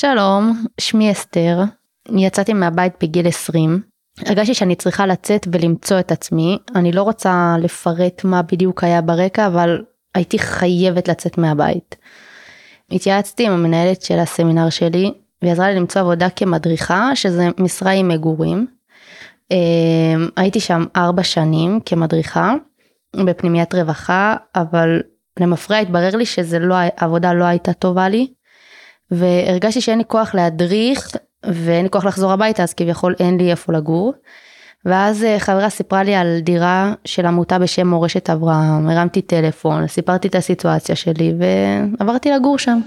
שלום, שמי אסתר, יצאתי מהבית בגיל 20. הרגשתי שאני צריכה לצאת ולמצוא את עצמי, אני לא רוצה לפרט מה בדיוק היה ברקע, אבל הייתי חייבת לצאת מהבית. התייעצתי עם המנהלת של הסמינר שלי, והיא עזרה לי למצוא עבודה כמדריכה, שזה משרה עם מגורים. אמ, הייתי שם ארבע שנים כמדריכה בפנימיית רווחה, אבל למפרע התברר לי שהעבודה לא הייתה טובה לי, והרגשתי שאין לי כוח להדריך ואין לי כוח לחזור הביתה אז כביכול אין לי איפה לגור. ואז אה, חברה סיפרה לי על דירה של עמותה בשם מורשת אברהם, הרמתי טלפון, סיפרתי את הסיטואציה שלי ועברתי לגור שם.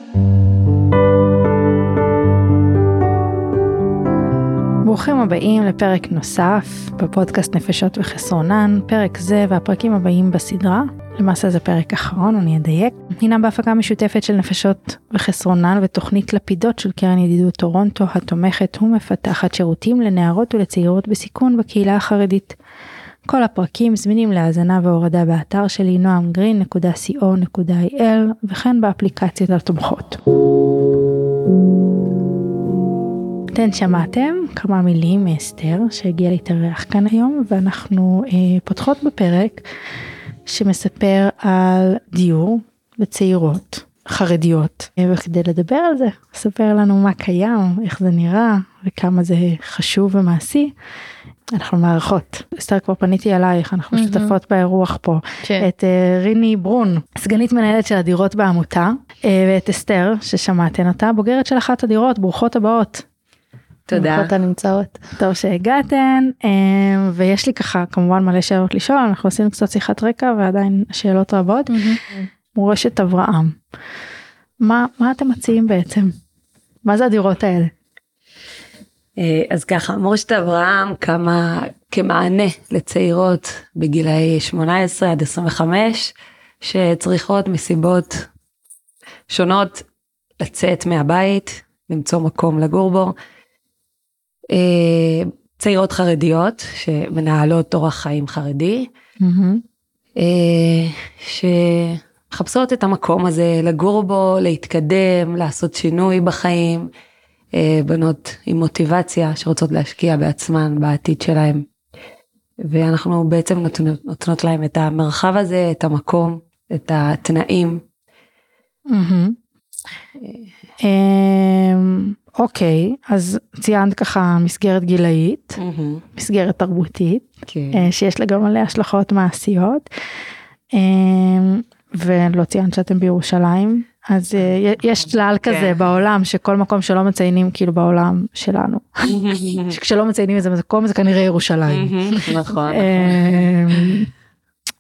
ברוכים הבאים לפרק נוסף בפודקאסט נפשות וחסרונן, פרק זה והפרקים הבאים בסדרה, למעשה זה פרק אחרון, אני אדייק, הינם בהפקה משותפת של נפשות וחסרונן ותוכנית לפידות של קרן ידידות טורונטו התומכת ומפתחת שירותים לנערות ולצעירות בסיכון בקהילה החרדית. כל הפרקים זמינים להאזנה והורדה באתר שלי noamgreen.co.il וכן באפליקציות התומכות. אתן שמעתם כמה מילים מאסתר שהגיעה להתארח כאן היום ואנחנו אה, פותחות בפרק שמספר על דיור לצעירות חרדיות וכדי לדבר על זה ספר לנו מה קיים איך זה נראה וכמה זה חשוב ומעשי. אנחנו מערכות אסתר כבר פניתי אלייך אנחנו mm-hmm. שותפות באירוח פה כן. את uh, ריני ברון סגנית מנהלת של הדירות בעמותה uh, ואת אסתר ששמעתן אותה בוגרת של אחת הדירות ברוכות הבאות. תודה. ברוכות הנמצאות. טוב שהגעתן אה, ויש לי ככה כמובן מלא שאלות לשאול אנחנו עשינו קצת שיחת רקע ועדיין שאלות רבות. מורשת אברהם. מה מה אתם מציעים בעצם? מה זה הדירות האלה? אה, אז ככה מורשת אברהם קמה כמענה לצעירות בגילאי 18 עד 25 שצריכות מסיבות שונות לצאת מהבית למצוא מקום לגור בו צעירות חרדיות שמנהלות אורח חיים חרדי, mm-hmm. שמחפשות את המקום הזה, לגור בו, להתקדם, לעשות שינוי בחיים, אה, בנות עם מוטיבציה שרוצות להשקיע בעצמן בעתיד שלהם. ואנחנו בעצם נותנות, נותנות להם את המרחב הזה, את המקום, את התנאים. Mm-hmm. אוקיי, אז ציינת ככה מסגרת גילאית, mm-hmm. מסגרת תרבותית, okay. כן. אה, שיש לה גם עליה השלכות מעשיות, אה, ולא ציינת שאתם בירושלים, אז אה, יש צלל okay. כזה כן. בעולם שכל מקום שלא מציינים כאילו בעולם שלנו, כשלא מציינים איזה מקום זה כנראה ירושלים. נכון.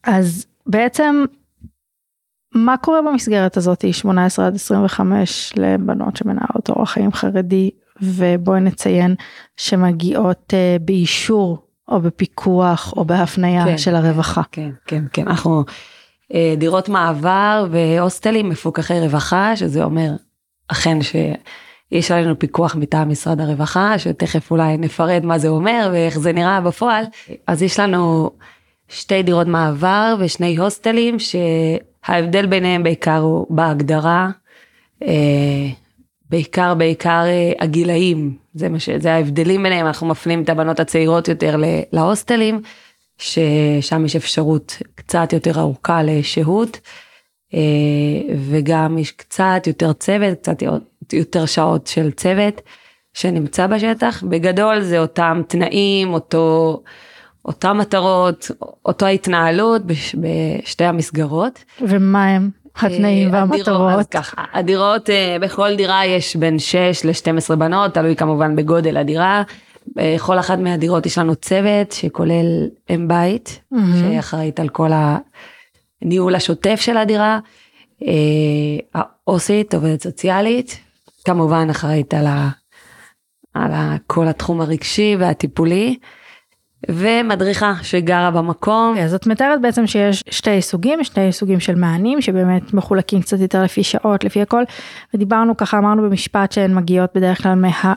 אז בעצם מה קורה במסגרת הזאת 18 עד 25 לבנות שמנהלות אורח חיים חרדי? ובואי נציין שמגיעות uh, באישור או בפיקוח או בהפניה כן, של הרווחה. כן כן כן. אנחנו uh, דירות מעבר והוסטלים מפוקחי רווחה שזה אומר אכן שיש עלינו פיקוח מטעם משרד הרווחה שתכף אולי נפרט מה זה אומר ואיך זה נראה בפועל. אז יש לנו שתי דירות מעבר ושני הוסטלים ש... ההבדל ביניהם בעיקר הוא בהגדרה, אה, בעיקר בעיקר אה, הגילאים, זה מה ש... זה ההבדלים ביניהם, אנחנו מפנים את הבנות הצעירות יותר להוסטלים, ששם יש אפשרות קצת יותר ארוכה לשהות, אה, וגם יש קצת יותר צוות, קצת יותר שעות של צוות שנמצא בשטח, בגדול זה אותם תנאים, אותו... אותן מטרות, אותו ההתנהלות בש, בשתי המסגרות. ומה הם התנאים אה, והמטרות? אז ככה, הדירות, אה, בכל דירה יש בין 6 ל-12 בנות, תלוי כמובן בגודל הדירה. בכל אחת מהדירות יש לנו צוות שכולל אם בית, mm-hmm. שאחראית על כל הניהול השוטף של הדירה. אה, העו"סית, עובדת סוציאלית, כמובן אחראית על, ה, על ה, כל התחום הרגשי והטיפולי. ומדריכה שגרה במקום. אז את מתארת בעצם שיש שתי סוגים, שני סוגים של מענים שבאמת מחולקים קצת יותר לפי שעות, לפי הכל, ודיברנו ככה, אמרנו במשפט שהן מגיעות בדרך כלל מה...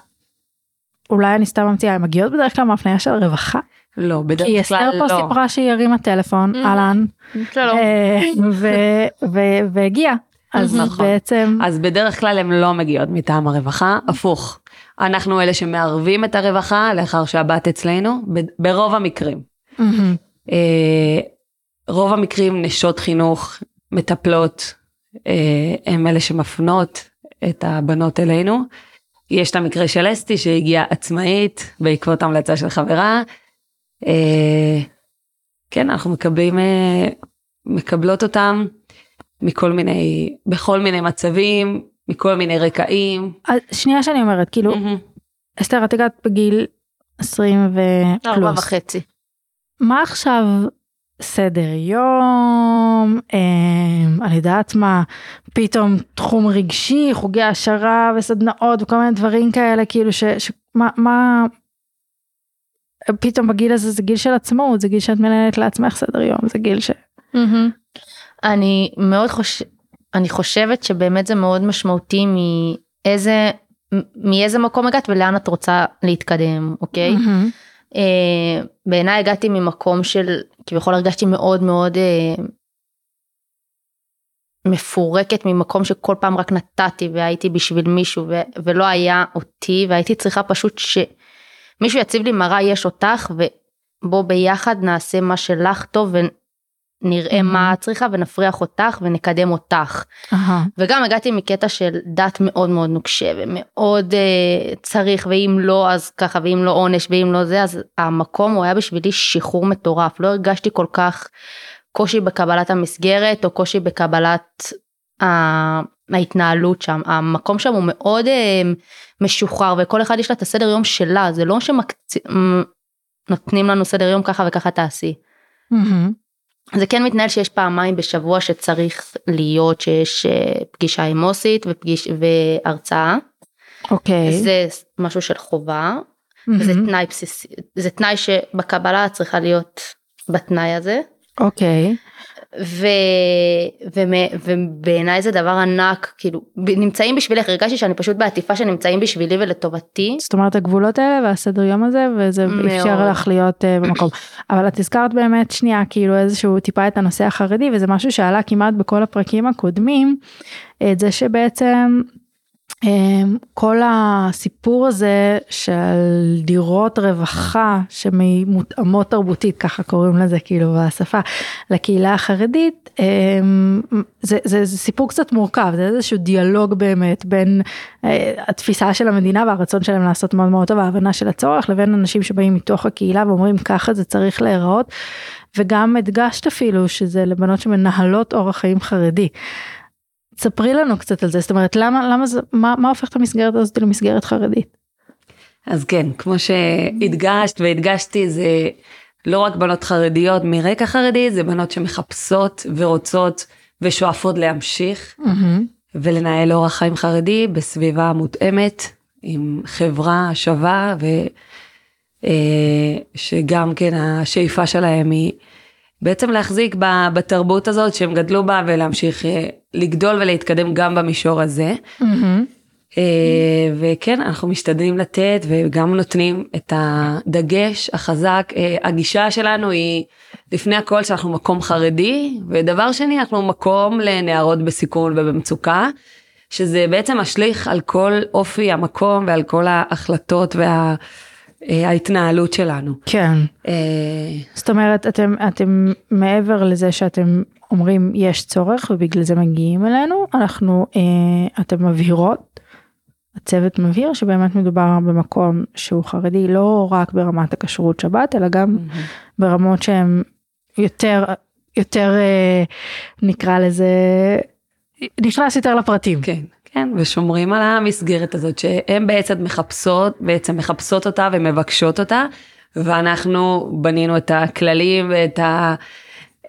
אולי אני סתם ממציאה, הן מגיעות בדרך כלל מהפניה של הרווחה? לא, בדרך כלל לא. כי אסתר פה סיפרה שהיא הרימה טלפון, mm. אהלן, שלום, אה, והגיעה. אז נכון. בעצם, אז בדרך כלל הן לא מגיעות מטעם הרווחה, הפוך. אנחנו אלה שמערבים את הרווחה לאחר שהבת אצלנו, ברוב המקרים. אה, רוב המקרים נשות חינוך, מטפלות, אה, הם אלה שמפנות את הבנות אלינו. יש את המקרה של אסתי שהגיעה עצמאית בעקבות המלצה של חברה. אה, כן, אנחנו מקבלים, מקבלות אותם מכל מיני, בכל מיני מצבים, מכל מיני רקעים. שנייה שאני אומרת, כאילו, מהמם. אסתר, את הגעת בגיל 20 ארבע ופלוס. וחצי. מה עכשיו סדר יום, אה, אני יודעת מה, פתאום תחום רגשי, חוגי העשרה וסדנאות וכל מיני דברים כאלה, כאילו ש... ש מה, מה... פתאום בגיל הזה זה גיל של עצמאות, זה גיל שאת מנהלת לעצמך סדר יום, זה גיל ש... מהמם. אני מאוד חוש... אני חושבת שבאמת זה מאוד משמעותי מאיזה מאיזה מקום הגעת ולאן את רוצה להתקדם אוקיי מהמם. אה, בעיניי הגעתי ממקום של כביכול הרגשתי מאוד מאוד אה, מפורקת ממקום שכל פעם רק נתתי והייתי בשביל מישהו ו- ולא היה אותי והייתי צריכה פשוט שמישהו יציב לי מראה יש אותך ובוא ביחד נעשה מה שלך טוב ונראה מה את צריכה ונפריח אותך ונקדם אותך. אהה. וגם הגעתי מקטע של דת מאוד מאוד נוקשה ומאוד אה, צריך ואם לא אז ככה ואם לא עונש ואם לא זה אז המקום הוא היה בשבילי שחרור מטורף לא הרגשתי כל כך קושי בקבלת המסגרת או קושי בקבלת ה- ההתנהלות שם המקום שם הוא מאוד אה, משוחרר וכל אחד יש לה את הסדר יום שלה זה לא שנותנים לנו סדר יום ככה וככה תעשי. מהמם. זה כן מתנהל שיש פעמיים בשבוע שצריך להיות שיש אה, פגישה עם עו"סית ופגיש והרצאה אוקיי. זה משהו של חובה וזה מהמם. תנאי בסיסי זה תנאי שבקבלה צריכה להיות בתנאי הזה אוקיי. ו... ומ- ובעיניי זה דבר ענק כאילו נמצאים בשבילך הרגשתי שאני פשוט בעטיפה שנמצאים בשבילי ולטובתי זאת אומרת הגבולות האלה והסדר יום הזה וזה מאוד. אפשר לך להיות uh, במקום. אבל את הזכרת באמת שנייה כאילו איזשהו טיפה את הנושא החרדי וזה משהו שעלה כמעט בכל הפרקים הקודמים את זה שבעצם כל הסיפור הזה של דירות רווחה שמותאמות תרבותית ככה קוראים לזה כאילו בשפה לקהילה החרדית um, זה, זה, זה סיפור קצת מורכב זה איזשהו דיאלוג באמת בין אה, התפיסה של המדינה והרצון שלהם לעשות מאוד מאוד טוב ההבנה של הצורך לבין אנשים שבאים מתוך הקהילה ואומרים ככה זה צריך להיראות וגם הדגשת אפילו שזה לבנות שמנהלות אורח חיים חרדי. ספרי לנו קצת על זה זאת אומרת למה למה זה מה, מה הופך את המסגרת הזאת למסגרת חרדית. אז כן, כמו שהדגשת והדגשתי, זה לא רק בנות חרדיות מרקע חרדי, זה בנות שמחפשות ורוצות ושואפות להמשיך ולנהל אורח חיים חרדי בסביבה מותאמת, עם חברה שווה, ושגם כן השאיפה שלהם היא בעצם להחזיק בתרבות הזאת שהם גדלו בה ולהמשיך אה, לגדול ולהתקדם גם במישור הזה. אה, וכן, אנחנו משתדלים לתת וגם נותנים את הדגש החזק. אה, הגישה שלנו היא לפני הכל שאנחנו מקום חרדי, ודבר שני, אנחנו מקום לנערות בסיכון ובמצוקה, שזה בעצם משליך על כל אופי המקום ועל כל ההחלטות וההתנהלות שלנו. כן. אה, זאת אומרת אתם אתם מעבר לזה שאתם אומרים יש צורך ובגלל זה מגיעים אלינו אנחנו אה, אתם מבהירות. הצוות מבהיר שבאמת מדובר במקום שהוא חרדי לא רק ברמת הכשרות שבת אלא גם ברמות שהן יותר יותר אה, נקרא לזה נכנס יותר לפרטים. כן, כן, ושומרים על המסגרת הזאת שהן בעצם מחפשות, בעצם מחפשות אותה ומבקשות אותה, ואנחנו בנינו את הכללים ואת ה...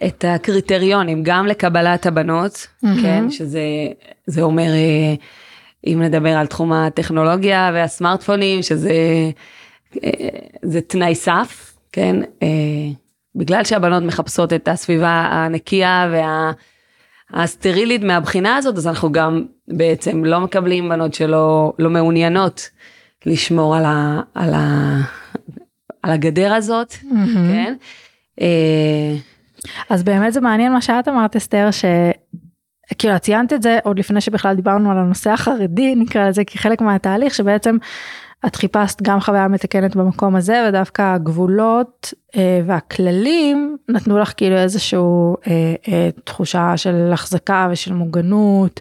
את הקריטריונים גם לקבלת הבנות, מהמם. כן, שזה זה אומר, אה, אם נדבר על תחום הטכנולוגיה והסמארטפונים, שזה אה, זה תנאי סף, כן, אה, בגלל שהבנות מחפשות את הסביבה הנקייה וה... הסטרילית מהבחינה הזאת, אז אנחנו גם בעצם לא מקבלים בנות שלא לא מעוניינות לשמור על, ה, על, ה, על הגדר הזאת, מהמם. כן? אה, אז באמת זה מעניין מה שאת אמרת אסתר כאילו את ציינת את זה עוד לפני שבכלל דיברנו על הנושא החרדי נקרא לזה כחלק מהתהליך שבעצם את חיפשת גם חוויה מתקנת במקום הזה ודווקא הגבולות אה, והכללים נתנו לך כאילו איזשהו אה, אה, תחושה של החזקה ושל מוגנות.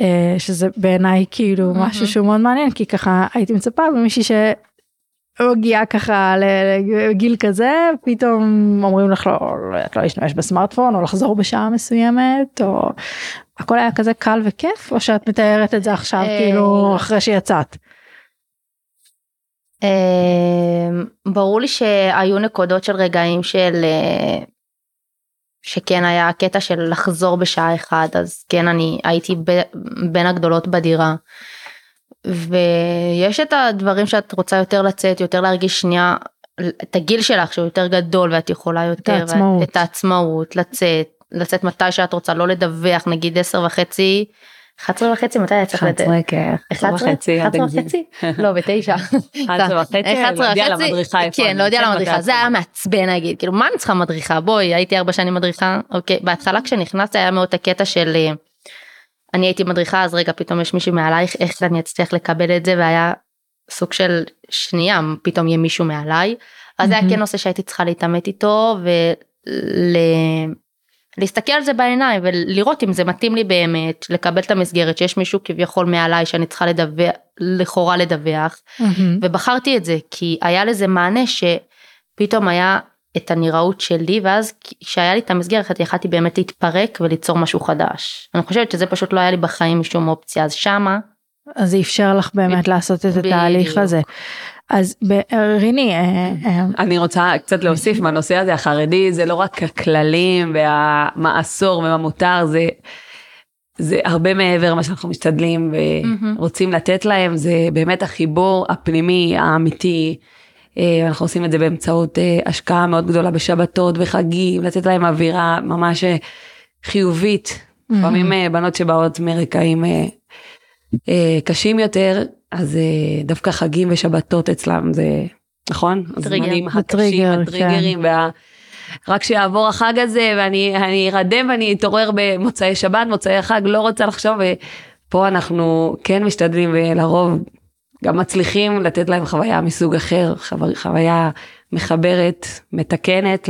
אה, שזה בעיניי כאילו mm-hmm. משהו שהוא מאוד מעניין כי ככה הייתי מצפה ממישהי מגיעה ככה לגיל כזה פתאום אומרים לך לא, את לא להשתמש בסמארטפון או לחזור בשעה מסוימת או הכל היה כזה קל וכיף או שאת מתארת את זה עכשיו אה, כאילו אחרי שיצאת. אה, ברור לי שהיו נקודות של רגעים של אה, שכן היה הקטע של לחזור בשעה אחת אז כן אני הייתי בין הגדולות בדירה. ויש את הדברים שאת רוצה יותר לצאת יותר להרגיש שנייה את הגיל שלך שהוא יותר גדול ואת יכולה יותר את העצמאות, את העצמאות לצאת לצאת מתי שאת רוצה לא לדווח נגיד 10 וחצי 11 וחצי מתי היה צריך לתת? 11 כן. 11 וחצי? לא בתשע. 11 וחצי, להודיע למדריכה איפה. כן, להודיע למדריכה, זה היה מעצבן נגיד, כאילו מה אני צריכה מדריכה? בואי, הייתי ארבע שנים מדריכה, אוקיי, בהתחלה כשנכנסתי היה מאוד הקטע של אה, אני הייתי מדריכה אז רגע פתאום יש מישהו מעלייך איך אני אצליח לקבל את זה והיה סוג של שנייה פתאום יהיה מישהו מעליי אז זה היה כן נושא שהייתי צריכה להתעמת איתו ולהסתכל על זה בעיניים ולראות אם זה מתאים לי באמת לקבל את המסגרת שיש מישהו כביכול מעליי שאני צריכה לדווח לכאורה לדווח ובחרתי את זה כי היה לזה מענה שפתאום היה את הנראות שלי ואז כשהיה לי את המסגרת יכלתי באמת להתפרק וליצור משהו חדש. אני חושבת שזה פשוט לא היה לי בחיים משום אופציה אז שמה. אז זה אפשר לך באמת לעשות את התהליך הזה. אז ריני אה, אה, אני רוצה קצת להוסיף בנושא הזה החרדי זה לא רק הכללים ומה אסור ומה מותר זה. זה הרבה מעבר מה שאנחנו משתדלים ורוצים לתת להם זה באמת החיבור הפנימי האמיתי אה, אנחנו עושים את זה באמצעות אה, השקעה מאוד גדולה בשבתות וחגים, לתת להם אווירה ממש אה, חיובית. לפעמים mm-hmm. בנות שבאות מרקעים קשים יותר, אז דוווקא חגים ושבתות אצלם זה, נכון? טריגר. הקשים, הטריגרים, כן. וה... רק שיעבור החג הזה ואני ארדם ואני אתעורר במוצאי שבת, מוצאי החג, לא רוצה לחשוב, ופה אנחנו כן משתדלים ולרוב גם מצליחים לתת להם חוויה מסוג אחר, חוויה מחברת, מתקנת,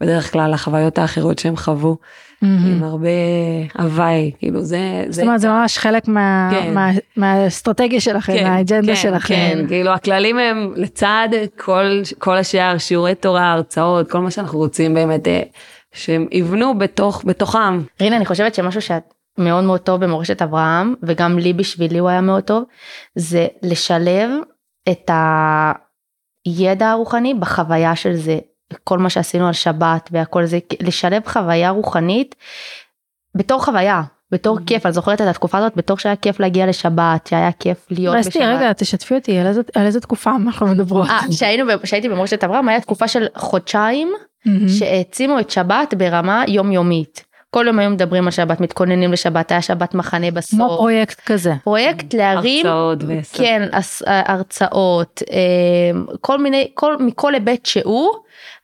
בדרך כלל לחוויות האחרות שהם חוו. עם הרבה הוואי, כאילו זה... זאת אומרת זה ממש חלק מה, כן. מה, מהאסטרטגיה שלכם, כן, מהאג'נדה כן, שלכם. כן, כאילו הכללים הם לצד כל, כל השאר, שיעורי תורה, הרצאות, כל מה שאנחנו רוצים באמת אה, שהם יבנו בתוך, בתוכם. רינה, אני חושבת שמשהו שאת מאוד מאוד טוב במורשת אברהם וגם לי בשבילי הוא היה מאוד טוב זה לשלב את הידע הרוחני בחוויה של זה כל מה שעשינו על שבת והכל זה לשלב חוויה רוחנית בתור חוויה בתור mm-hmm. כיף אני זוכרת את התקופה הזאת בתור שהיה כיף להגיע לשבת שהיה כיף להיות בשבת. רגע תשתפי אותי על איזה, על איזה תקופה אנחנו מדברות. כשהייתי במורשת אברהם היה תקופה של חודשיים mm-hmm. שהעצימו את שבת ברמה יומיומית. כל יום היו מדברים על שבת, מתכוננים לשבת, היה שבת מחנה בסוף. כמו פרויקט כזה. פרויקט להרים, הרצאות ועשר. כן, הרצאות, אה, כל מיני, כל, מכל היבט שהוא,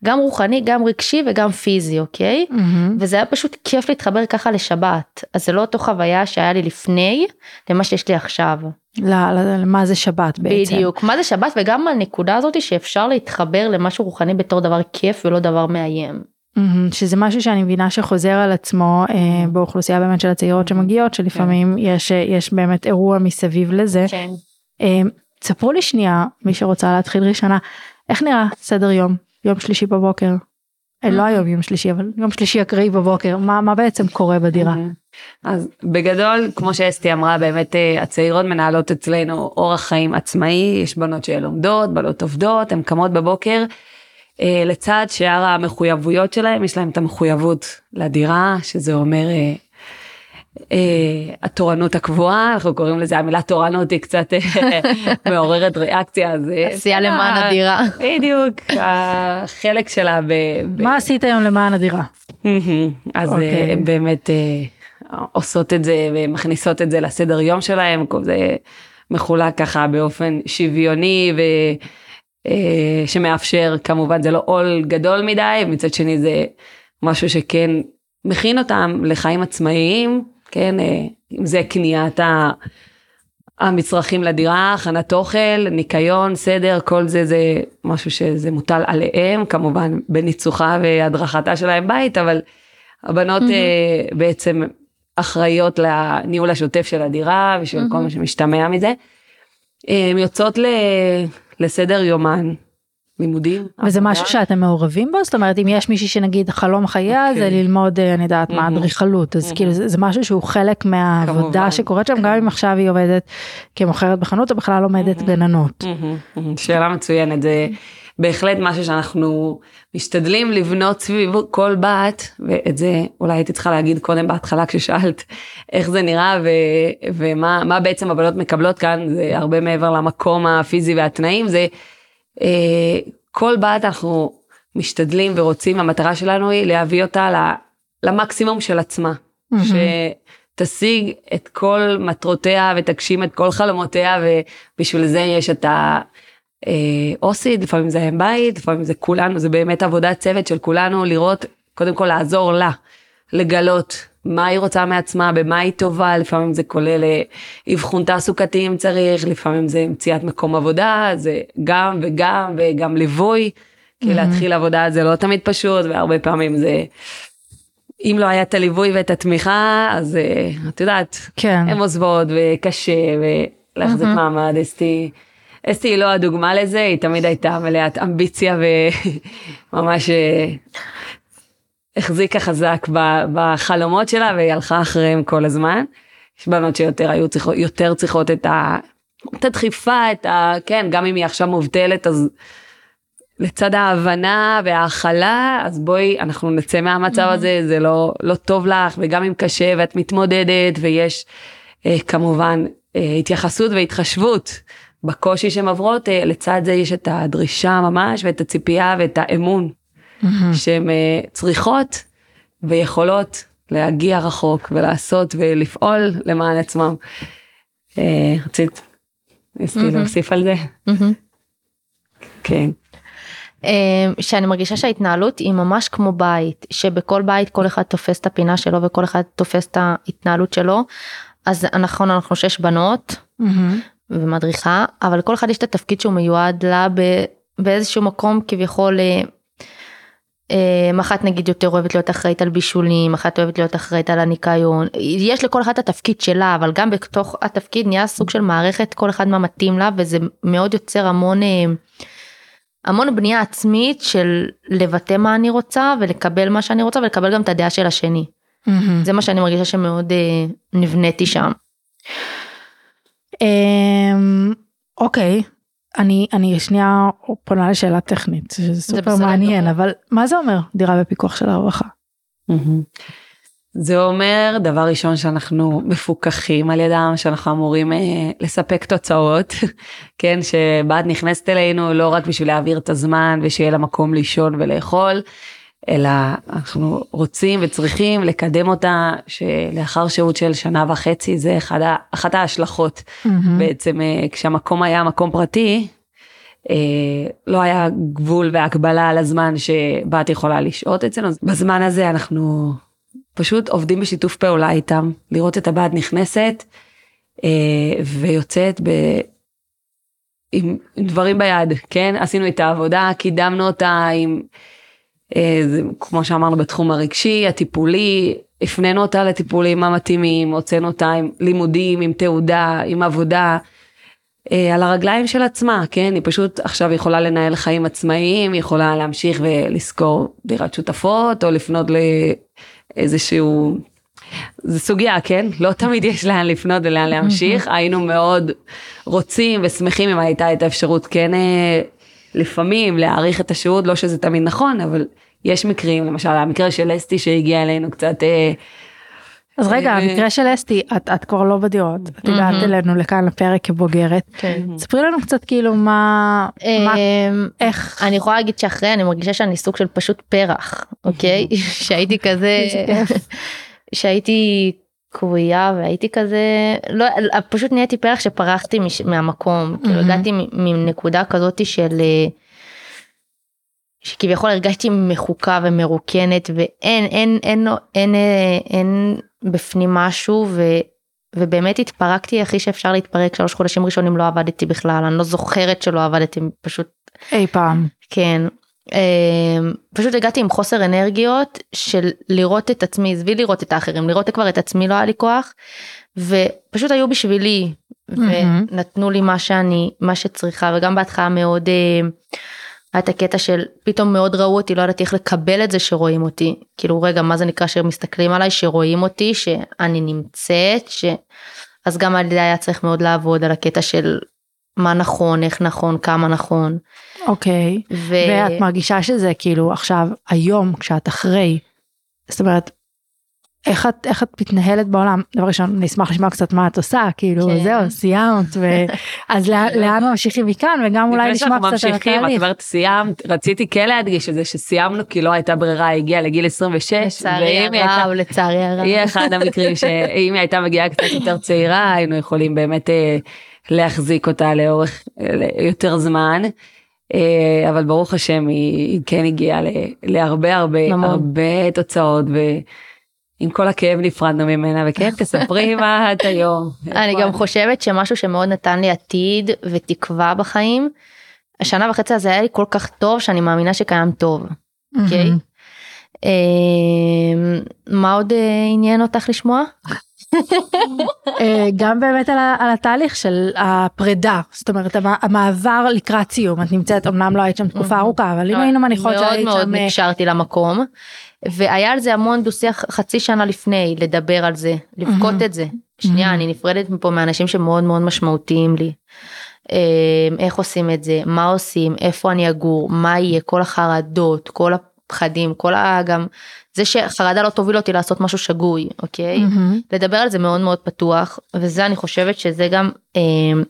גם רוחני, גם רגשי וגם פיזי, אוקיי? Mm-hmm. וזה היה פשוט כיף להתחבר ככה לשבת. אז זה לא אותו חוויה שהיה לי לפני, למה שיש לי עכשיו. למה זה שבת בעצם. בדיוק, מה זה שבת וגם הנקודה הזאת שאפשר להתחבר למשהו רוחני בתור דבר כיף ולא דבר מאיים. שזה משהו שאני מבינה שחוזר על עצמו אה, באוכלוסייה באמת של הצעירות שמגיעות שלפעמים כן. יש יש באמת אירוע מסביב לזה. כן. אה, ספרו לי שנייה מי שרוצה להתחיל ראשונה איך נראה סדר יום יום שלישי בבוקר. אה, לא היום יום שלישי אבל יום שלישי אקראי בבוקר מה מה בעצם קורה בדירה. אז בגדול כמו שאסתי אמרה באמת אה, הצעירות מנהלות אצלנו אורח חיים עצמאי יש בנות שלומדות בנות עובדות הן קמות בבוקר. אה, לצד שאר המחויבויות שלהם, יש להם את המחויבות לדירה, שזה אומר אה, אה, התורנות הקבועה, אנחנו קוראים לזה, המילה תורנות היא קצת אה, מעוררת ריאקציה. אז... אה, עשייה למען הדירה. בדיוק, החלק שלה ב... ב... מה עשית היום למען הדירה? אז okay. אוקיי. באמת עושות את זה ומכניסות את זה לסדר יום שלהם, זה מחולק ככה באופן שוויוני ו... אה, שמאפשר כמובן זה לא עול גדול מדי מצד שני זה משהו שכן מכין אותם לחיים עצמאיים, כן, אה, אם זה קניית ה... המצרכים לדירה, הכנת אוכל, ניקיון, סדר, כל זה זה משהו שזה מוטל עליהם, כמובן בניצוחה והדרכתה שלהם בית, אבל הבנות mm-hmm. בעצם אחראיות לניהול השוטף של הדירה ושל mm-hmm. כל מה שמשתמע מזה. הן יוצאות ל... לסדר יומן, לימודים. וזה עבודה. משהו שאתם מעורבים בו? זאת אומרת אם יש מישהי שנגיד חלום חייה okay. זה אוקיי. ללמוד אה, אני יודעת mm-hmm. מה אדריכלות אז mm-hmm. כאילו זה, זה משהו שהוא חלק מהעבודה כמובן. שקורית שם גם אם עכשיו היא עובדת כמוכרת בחנות או בכלל לומדת mm-hmm. גננות. Mm-hmm. Mm-hmm. שאלה מצוינת זה בהחלט משהו שאנחנו משתדלים לבנות סביב כל בת ואת זה אולי הייתי צריכה להגיד קודם בהתחלה כששאלת איך זה נראה ו- ומה בעצם הבנות מקבלות כאן זה הרבה מעבר למקום הפיזי והתנאים זה. אה, כל בת אנחנו משתדלים ורוצים, המטרה שלנו היא להביא אותה למקסימום של עצמה. Mm-hmm. שתשיג את כל מטרותיה ותגשים את כל חלומותיה ובשביל זה יש את האוסית, אה, לפעמים זה אם בית, לפעמים זה כולנו, זה באמת עבודת צוות של כולנו לראות, קודם כל לעזור לה, לגלות מה היא רוצה מעצמה, במה היא טובה, לפעמים זה כולל אה, אבחון תעסוקתי אם צריך, לפעמים זה מציאת מקום עבודה, זה גם וגם וגם ליווי, כי mm-hmm. להתחיל עבודה זה לא תמיד פשוט, והרבה פעמים זה, אם לא היה את הליווי ואת התמיכה, אז אה, את יודעת, כן. הן עוזבות וקשה, ולהחזיק mm-hmm. מעמד, אסתי. אסתי היא לא הדוגמה לזה, היא תמיד הייתה מלאת אמביציה וממש אה, החזיקה חזק בחלומות שלה והיא הלכה אחריהם כל הזמן. יש בנות שיותר היו צריכות, יותר צריכות את, ה, את הדחיפה, את ה... כן, גם אם היא עכשיו מובטלת, אז לצד ההבנה וההכלה, אז בואי, אנחנו נצא מהמצב mm-hmm. הזה, זה לא, לא טוב לך, וגם אם קשה ואת מתמודדת, ויש אה, כמובן אה, התייחסות והתחשבות בקושי שהן עוברות, אה, לצד זה יש את הדרישה ממש, ואת הציפייה ואת האמון. mm-hmm. שהן uh, צריכות ויכולות להגיע רחוק ולעשות ולפעול למען עצמם. Uh, רצית ניסיתי. להוסיף על זה? כן. שאני מרגישה שההתנהלות היא ממש כמו בית שבכל בית כל אחד תופס את הפינה שלו וכל אחד תופס את ההתנהלות שלו אז נכון אנחנו שש בנות mm-hmm. ומדריכה אבל כל אחד יש את התפקיד שהוא מיועד לה באיזשהו מקום כביכול אחת נגיד יותר אוהבת להיות אחראית על בישולים, אחת אוהבת להיות אחראית על הניקיון, יש לכל אחת התפקיד שלה, אבל גם בתוך התפקיד נהיה סוג של מערכת, כל אחד מה מתאים לה, וזה מאוד יוצר המון, אה, המון בנייה עצמית של לבטא מה אני רוצה, ולקבל מה שאני רוצה, ולקבל גם את הדעה של השני. Mm-hmm. זה מה שאני מרגישה שמאוד אה, נבניתי שם. אמ, אוקיי, אני אני שנייה פונה לשאלה טכנית שזה סופר מעניין אבל מה זה אומר דירה בפיקוח של הרווחה. זה אומר דבר ראשון שאנחנו מפוקחים על ידם שאנחנו אמורים אה, לספק תוצאות כן שבת נכנסת אלינו לא רק בשביל להעביר את הזמן ושיהיה לה מקום לישון ולאכול אלא אנחנו רוצים וצריכים לקדם אותה שלאחר שהות של שנה וחצי זה אחד, אחת ההשלכות mm-hmm. בעצם אה, כשהמקום היה מקום פרטי אה, לא היה גבול והקבלה על הזמן שבת יכולה לשהות אצלנו בזמן הזה אנחנו פשוט עובדים בשיתוף פעולה איתם לראות את הבת נכנסת אה, ויוצאת ב... עם דברים ביד כן עשינו את העבודה קידמנו אותה עם. אה, כמו שאמרנו בתחום הרגשי, הטיפולי, הפנינו אותה לטיפולים המתאימים, הוצאנו אותה עם לימודים, עם תעודה, עם עבודה, אה, על הרגליים של עצמה, כן? היא פשוט עכשיו יכולה לנהל חיים עצמאיים, יכולה להמשיך ולשכור דירת שותפות, או לפנות לאיזשהו... זה סוגיה, כן? לא תמיד יש לאן לפנות ולאן להמשיך. היינו מאוד רוצים ושמחים אם הייתה את האפשרות כן אה, לפעמים להעריך את השהות, לא שזה תמיד נכון, אבל יש מקרים, למשל המקרה של אסתי שהגיע אלינו קצת... אה, אז רגע, אה, המקרה של אסתי, את, את כבר לא בדירות, את הגעת אלינו לכאן לפרק כבוגרת. כן. ספרי לנו קצת כאילו מה, מה, אמ, איך. אני יכולה להגיד שאחרי אני מרגישה שאני סוג של פשוט פרח, אוקיי? שהייתי כזה, שהייתי קרויה והייתי כזה לא פשוט נהייתי פרח שפרחתי מש, מהמקום כאילו הגעתי מנקודה כזאתי של שכביכול הרגשתי מחוקה ומרוקנת ואין אין אין אין אין, אה, אין בפנים משהו ו, ובאמת התפרקתי הכי שאפשר להתפרק שלוש חודשים ראשונים לא עבדתי בכלל אני לא זוכרת שלא עבדתי פשוט אי פעם. כן. אמ, פשוט הגעתי עם חוסר אנרגיות של לראות את עצמי, עזבי לראות את האחרים, לראות כבר את עצמי לא היה לי כוח, ופשוט היו בשבילי, ונתנו לי מה שאני, מה שצריכה, וגם בהתחלה מאוד, אה, היה את הקטע של פתאום מאוד ראו אותי, לא ידעתי איך לקבל את זה שרואים אותי, כאילו רגע מה זה נקרא שמסתכלים עליי, שרואים אותי, שאני נמצאת, ש... אז גם על זה היה צריך מאוד לעבוד על הקטע של מה נכון, איך נכון, כמה נכון. אוקיי, ו... ואת מרגישה שזה כאילו עכשיו, היום, כשאת אחרי, זאת אומרת, איך את, איך את מתנהלת בעולם? דבר ראשון, אני אשמח לשמוע קצת מה את עושה, כאילו, כן. זהו, סיימת, ו... אז לאן- לאן ממשיכים מכאן, וגם אולי לפני שאנחנו קצת על ממשיכים, את התהליך. אומרת סיימת, רציתי כן להדגיש את זה שסיימנו כי לא הייתה ברירה, היא הגיעה לגיל 26, לצערי היא הייתה- הרב, לצערי הרב. היא אחד המקרים שאם היא הייתה מגיעה קצת יותר צעירה היינו יכולים באמת אה, להחזיק אותה לאורך אה, יותר זמן. אה, אבל ברוך השם היא, כן הגיעה ל- להרבה הרבה. הרבה תוצאות ועם כל הכאב נפרדנו ממנה וכן תספרי מה את היום. אני גם? חושבת שמשהו שמאוד נתן לי עתיד ותקווה בחיים, השנה וחצי הזה היה לי כל כך טוב שאני מאמינה שקיים טוב, אוקיי? אמ, מה עוד אה, עניין אותך לשמוע? אה, גם באמת על, ה- על התהליך של הפרידה, זאת אומרת המ- המעבר לקראת סיום, את נמצאת, אמנם לא היית שם תקופה ארוכה, אבל אם היינו מניחות מאוד שהיית מאוד שם, אה, נקשרתי למקום, והיה על זה המון דו שיח חצי שנה לפני, לדבר על זה, לבכות. את זה. שנייה. אני נפרדת מפה מאנשים שמאוד מאוד משמעותיים לי. אמ, איך עושים את זה, מה עושים, איפה אני אגור, מה יהיה, כל החרדות, כל הפחדים, כל ה... גם זה שחרדה לא תוביל אותי לעשות משהו שגוי, אוקיי? מהמם. לדבר על זה מאוד מאוד פתוח וזה אני חושבת שזה גם אה,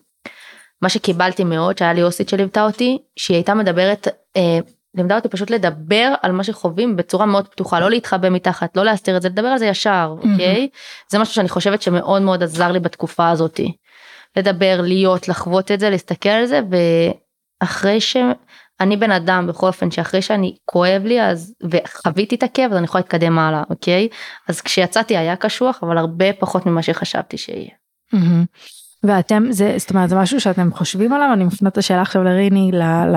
מה שקיבלתי מאוד שהיה לי אוסית שליוותה אותי שהיא הייתה מדברת אה, לימדה אותי פשוט לדבר על מה שחווים בצורה מאוד פתוחה לא להתחבא מתחת לא להסתיר את זה לדבר על זה ישר מהמם. אוקיי זה משהו שאני חושבת שמאוד מאוד עזר לי בתקופה הזאתי. לדבר להיות לחוות את זה להסתכל על זה ואחרי שאני בן אדם בכל אופן שאחרי שאני כואב לי אז וחוויתי את הכאב אז אני יכולה להתקדם הלאה אוקיי אז כשיצאתי היה קשוח אבל הרבה פחות ממה שחשבתי שיהיה. מהמם. ואתם זה זאת אומרת זה משהו שאתם חושבים עליו אני מפנה את השאלה עכשיו לריני ל, ל,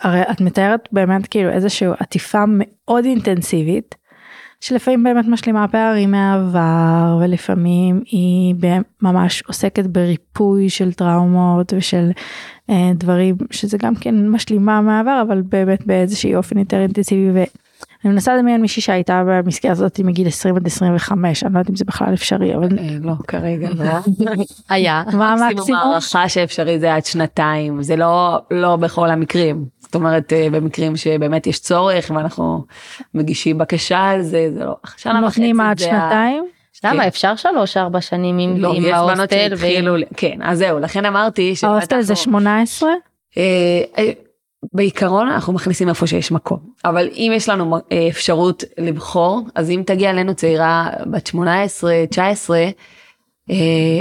הרי את מתארת באמת כאילו איזושהי עטיפה מאוד אינטנסיבית שלפעמים באמת משלימה פערים מהעבר ולפעמים היא ממש עוסקת בריפוי של טראומות ושל דברים שזה גם כן משלימה מהעבר אבל באמת באיזשהי אופן יותר אינטנסיבי ואני מנסה לדמיין מישהי שהייתה במסגרת הזאת מגיל 20 עד 25 אני לא יודעת אם זה בכלל אפשרי אבל אה, לא כרגע לא. היה. מה מקסימום המקסימום? הערכה שאפשרי זה עד שנתיים זה לא לא בכל המקרים זאת אומרת אה, במקרים שבאמת יש צורך ואנחנו מגישים בקשה על זה זה לא שנה נותנים וחצי עד זה ה- שנתיים? למה כן. אפשר שלוש ארבע שנים עם לא, יש בנות ההוסטל שהתחילו, כן, אז זהו, לכן אמרתי שבאמת ההוסטל זה אנחנו- 18? אה, אה, בעיקרון אנחנו מכניסים איפה שיש מקום, אבל אם יש לנו אה, אפשרות לבחור, אז אם תגיע אלינו צעירה בת 18, 19, אה,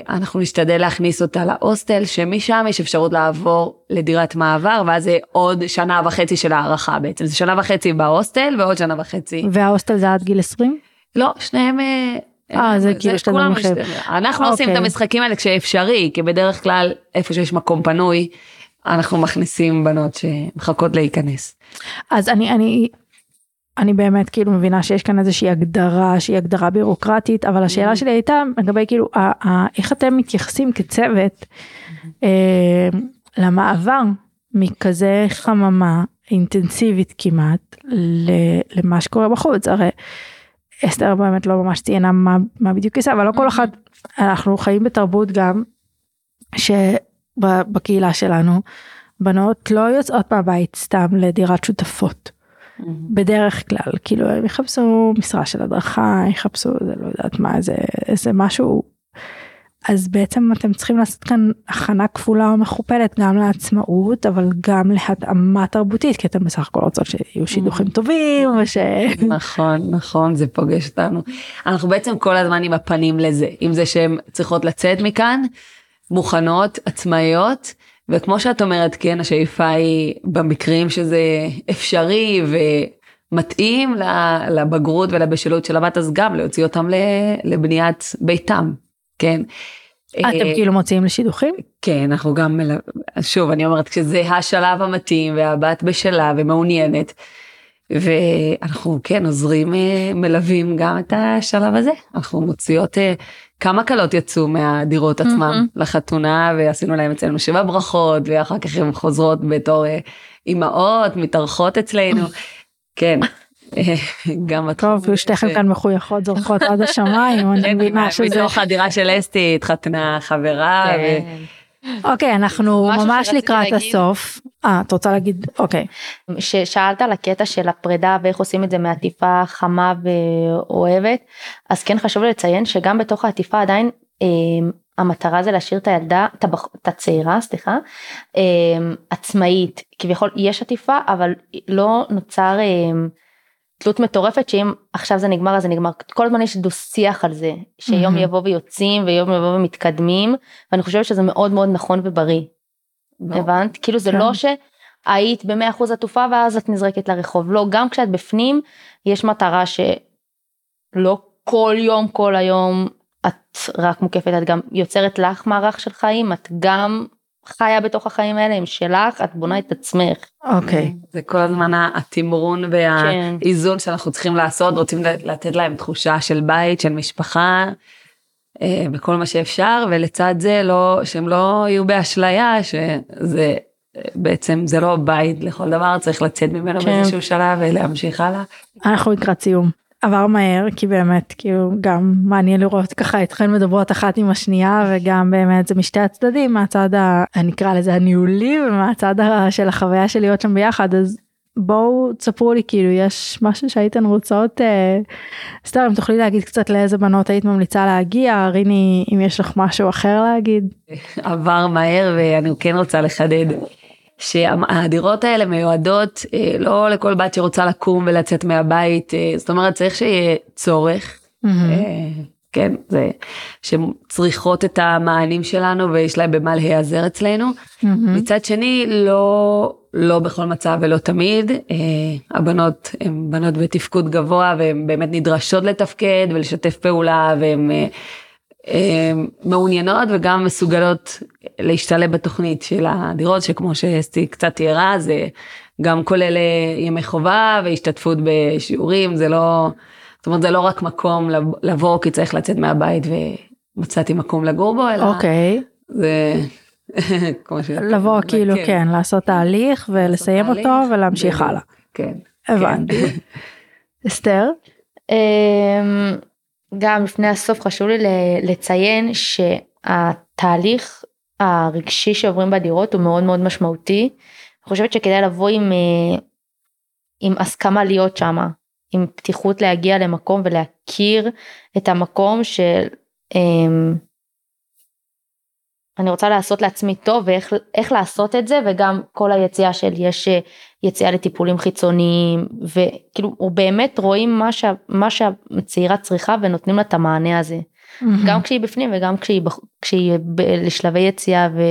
אנחנו נשתדל להכניס אותה להוסטל, שמשם יש אפשרות לעבור לדירת מעבר, ואז זה עוד שנה וחצי של הערכה בעצם, זה שנה וחצי בהוסטל ועוד שנה וחצי. וההוסטל זה עד גיל 20? לא, שניהם... אה, אה, זה כאילו כולם במחשב. יש- אנחנו עושים את אוקיי. המשחקים האלה כשאפשרי, כי בדרך כלל איפה שיש מקום פנוי, אנחנו מכניסים בנות שמחכות להיכנס. אז אני אני אני באמת כאילו מבינה שיש כאן איזושהי הגדרה שהיא הגדרה בירוקרטית אבל השאלה שלי הייתה לגבי כאילו ה- ה- איך אתם מתייחסים כצוות אה, למעבר מכזה חממה אינטנסיבית כמעט ל- למה שקורה בחוץ הרי אסתר באמת לא ממש ציינה מה, מה בדיוק עושה אבל לא כל אחד אנחנו חיים בתרבות גם שבקהילה שלנו בנות לא יוצאות מהבית סתם לדירת שותפות. בדרך כלל כאילו הם יחפשו משרה של הדרכה יחפשו זה לא יודעת מה זה איזה משהו אז בעצם אתם צריכים לעשות כאן הכנה כפולה או מכופלת גם לעצמאות אבל גם להתאמה תרבותית כי אתם בסך הכל רוצות שיהיו שידוכים טובים וש... נכון, נכון, זה פוגש אותנו. אנחנו בעצם כל הזמן עם הפנים לזה, עם זה שהן צריכות לצאת מכאן, מוכנות, עצמאיות, וכמו שאת אומרת, כן, השאיפה היא במקרים שזה אפשרי ומתאים לבגרות ולבשלות של הבת, אז גם להוציא אותם לבניית ביתם, כן. אתם אה, כאילו מוציאים לשידוכים? כן, אנחנו גם, שוב, אני אומרת, כשזה השלב המתאים והבת בשלה ומעוניינת, ואנחנו כן עוזרים, אה, מלווים גם את השלב הזה. אנחנו מוציאות, אה, כמה כלות יצאו מהדירות mm-hmm. לחתונה ועשינו להם אצלנו שבע ברכות ואחר כך הן חוזרות בתור אימהות, מתארחות אצלנו. כן. גם טוב, שתיכן כאן מחויכות זורחות עד השמיים, אני מבינה שזה... מתוך הדירה של אסתי התחתנה חברה. כן. אוקיי, אנחנו ממש לקראת הסוף. אה, את רוצה להגיד? אוקיי. ששאלת על הקטע של הפרידה ואיך עושים את זה מעטיפה חמה ואוהבת, אז כן חשוב לציין שגם בתוך העטיפה עדיין אה, המטרה זה להשאיר את הילדה, את הצעירה, סליחה, אה, עצמאית. כביכול יש עטיפה, אבל לא נוצר... תלות מטורפת שאם עכשיו זה נגמר אז זה נגמר כל הזמן יש דו שיח על זה שיום mm-hmm. יבוא ויוצאים ויום יבוא ומתקדמים ואני חושבת שזה מאוד מאוד נכון ובריא. לא. הבנת? כאילו זה כן. לא שהיית במאה אחוז עטופה ואז את נזרקת לרחוב לא גם כשאת בפנים יש מטרה שלא כל יום כל היום את רק מוקפת את גם יוצרת לך מערך של חיים את גם חיה בתוך החיים האלה הם שלך את בונה את עצמך. אוקיי. זה כל הזמן התמרון והאיזון כן. שאנחנו צריכים לעשות רוצים לתת להם תחושה של בית של משפחה. אה, בכל מה שאפשר ולצד זה לא שהם לא יהיו באשליה שזה בעצם זה לא בית לכל דבר צריך לצאת ממנו כן. באיזשהו שלב ולהמשיך הלאה. אנחנו לקראת סיום. עבר מהר כי באמת כאילו גם מעניין לראות ככה אתכן מדברות אחת עם השנייה וגם באמת זה משתי הצדדים מהצד הנקרא לזה הניהולי ומהצד של החוויה של להיות שם ביחד אז בואו תספרו לי כאילו יש משהו שהייתן רוצות אה, סתם אם תוכלי להגיד קצת לאיזה בנות היית ממליצה להגיע ריני אם יש לך משהו אחר להגיד. עבר מהר ואני כן רוצה לחדד שהדירות האלה מיועדות אה, לא לכל בת שרוצה לקום ולצאת מהבית, אה, זאת אומרת צריך שיהיה צורך. Mm-hmm. כן, זה שצריכות את המענים שלנו ויש להם במה להיעזר אצלנו. Mm-hmm. מצד שני, לא, לא בכל מצב ולא תמיד. הבנות הן בנות בתפקוד גבוה והן באמת נדרשות לתפקד ולשתף פעולה והן מעוניינות וגם מסוגלות להשתלב בתוכנית של הדירות שכמו שאסתי קצת תיארה זה גם כולל אה, ימי חובה והשתתפות בשיעורים זה לא זאת אומרת זה לא רק מקום לבוא כי צריך לצאת מהבית ומצאתי מקום לגור בו אלא אוקיי זה כמו ש... לבוא כאילו כן, כן לעשות תהליך ולסיים אותו ולהמשיך הלאה. כן. הבנתי. כן. אסתר? גם לפני הסוף חשוב לי לציין שהתהליך הרגשי שעוברים בדירות הוא מאוד מאוד משמעותי. אני חושבת שכדאי לבוא עם, אה, עם הסכמה להיות שמה, עם פתיחות להגיע למקום ולהכיר את המקום של אמ, אני רוצה לעשות לעצמי טוב ואיך לעשות את זה וגם כל היציאה של יש אה, יציאה לטיפולים חיצוניים וכאילו הוא באמת רואים מה, שה, מה שהצעירה צריכה ונותנים לה את המענה הזה. Mm-hmm. גם כשהיא בפנים וגם כשהיא, כשהיא ב, לשלבי יציאה ו,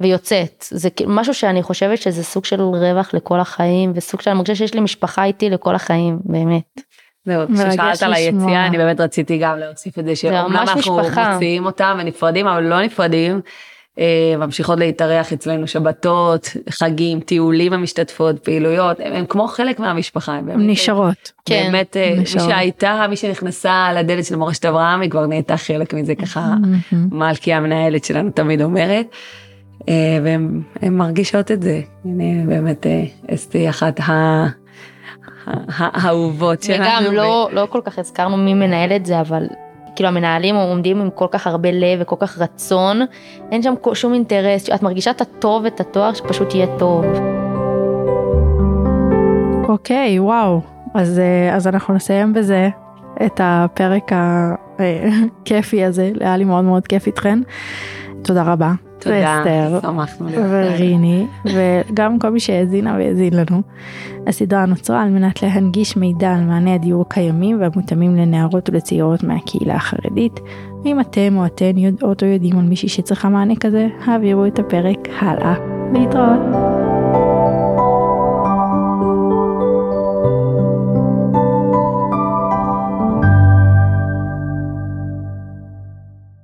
ויוצאת זה משהו שאני חושבת שזה סוג של רווח לכל החיים וסוג של אני מרגישה שיש לי משפחה איתי לכל החיים באמת. זהו, כששאלת על היציאה אני באמת רציתי גם להוסיף את זה שאומנם אנחנו מוציאים אותם ונפרדים אבל לא נפרדים. אה, ממשיכות להתארח אצלנו שבתות, חגים, טיולים המשתתפות, פעילויות, הם, הם כמו חלק מהמשפחה. הם באמת, נשארות. כן. באמת, אה, מי שהייתה, מי שנכנסה לדלת של מורשת אברהם, היא כבר נהייתה חלק מזה, ככה מלכי המנהלת שלנו תמיד אומרת. אה, והן מרגישות את זה. הנה באמת אסתי אחת ה... האהובות שלנו. וגם לא, לא כל כך הזכרנו מי מנהל את זה, אבל כאילו המנהלים עומדים עם כל כך הרבה לב וכל כך רצון, אין שם שום אינטרס, את מרגישה את הטוב ואת התואר שפשוט יהיה טוב. אוקיי, וואו, אז, אה, אז אנחנו נסיים בזה את הפרק הכיפי הזה, היה לי מאוד מאוד כיף איתכן. תודה רבה. תודה, שמחנו וריני, וגם כל מי שהאזינה והאזין לנו. הסדרה נוצרה על מנת להנגיש מידע על מעני הדיור הקיימים והמותאמים לנערות ולצעירות מהקהילה החרדית, אם אתם או אתן יודעות או יודעים על מישהי שצריכה מענה כזה, העבירו את הפרק הלאה. להתראות.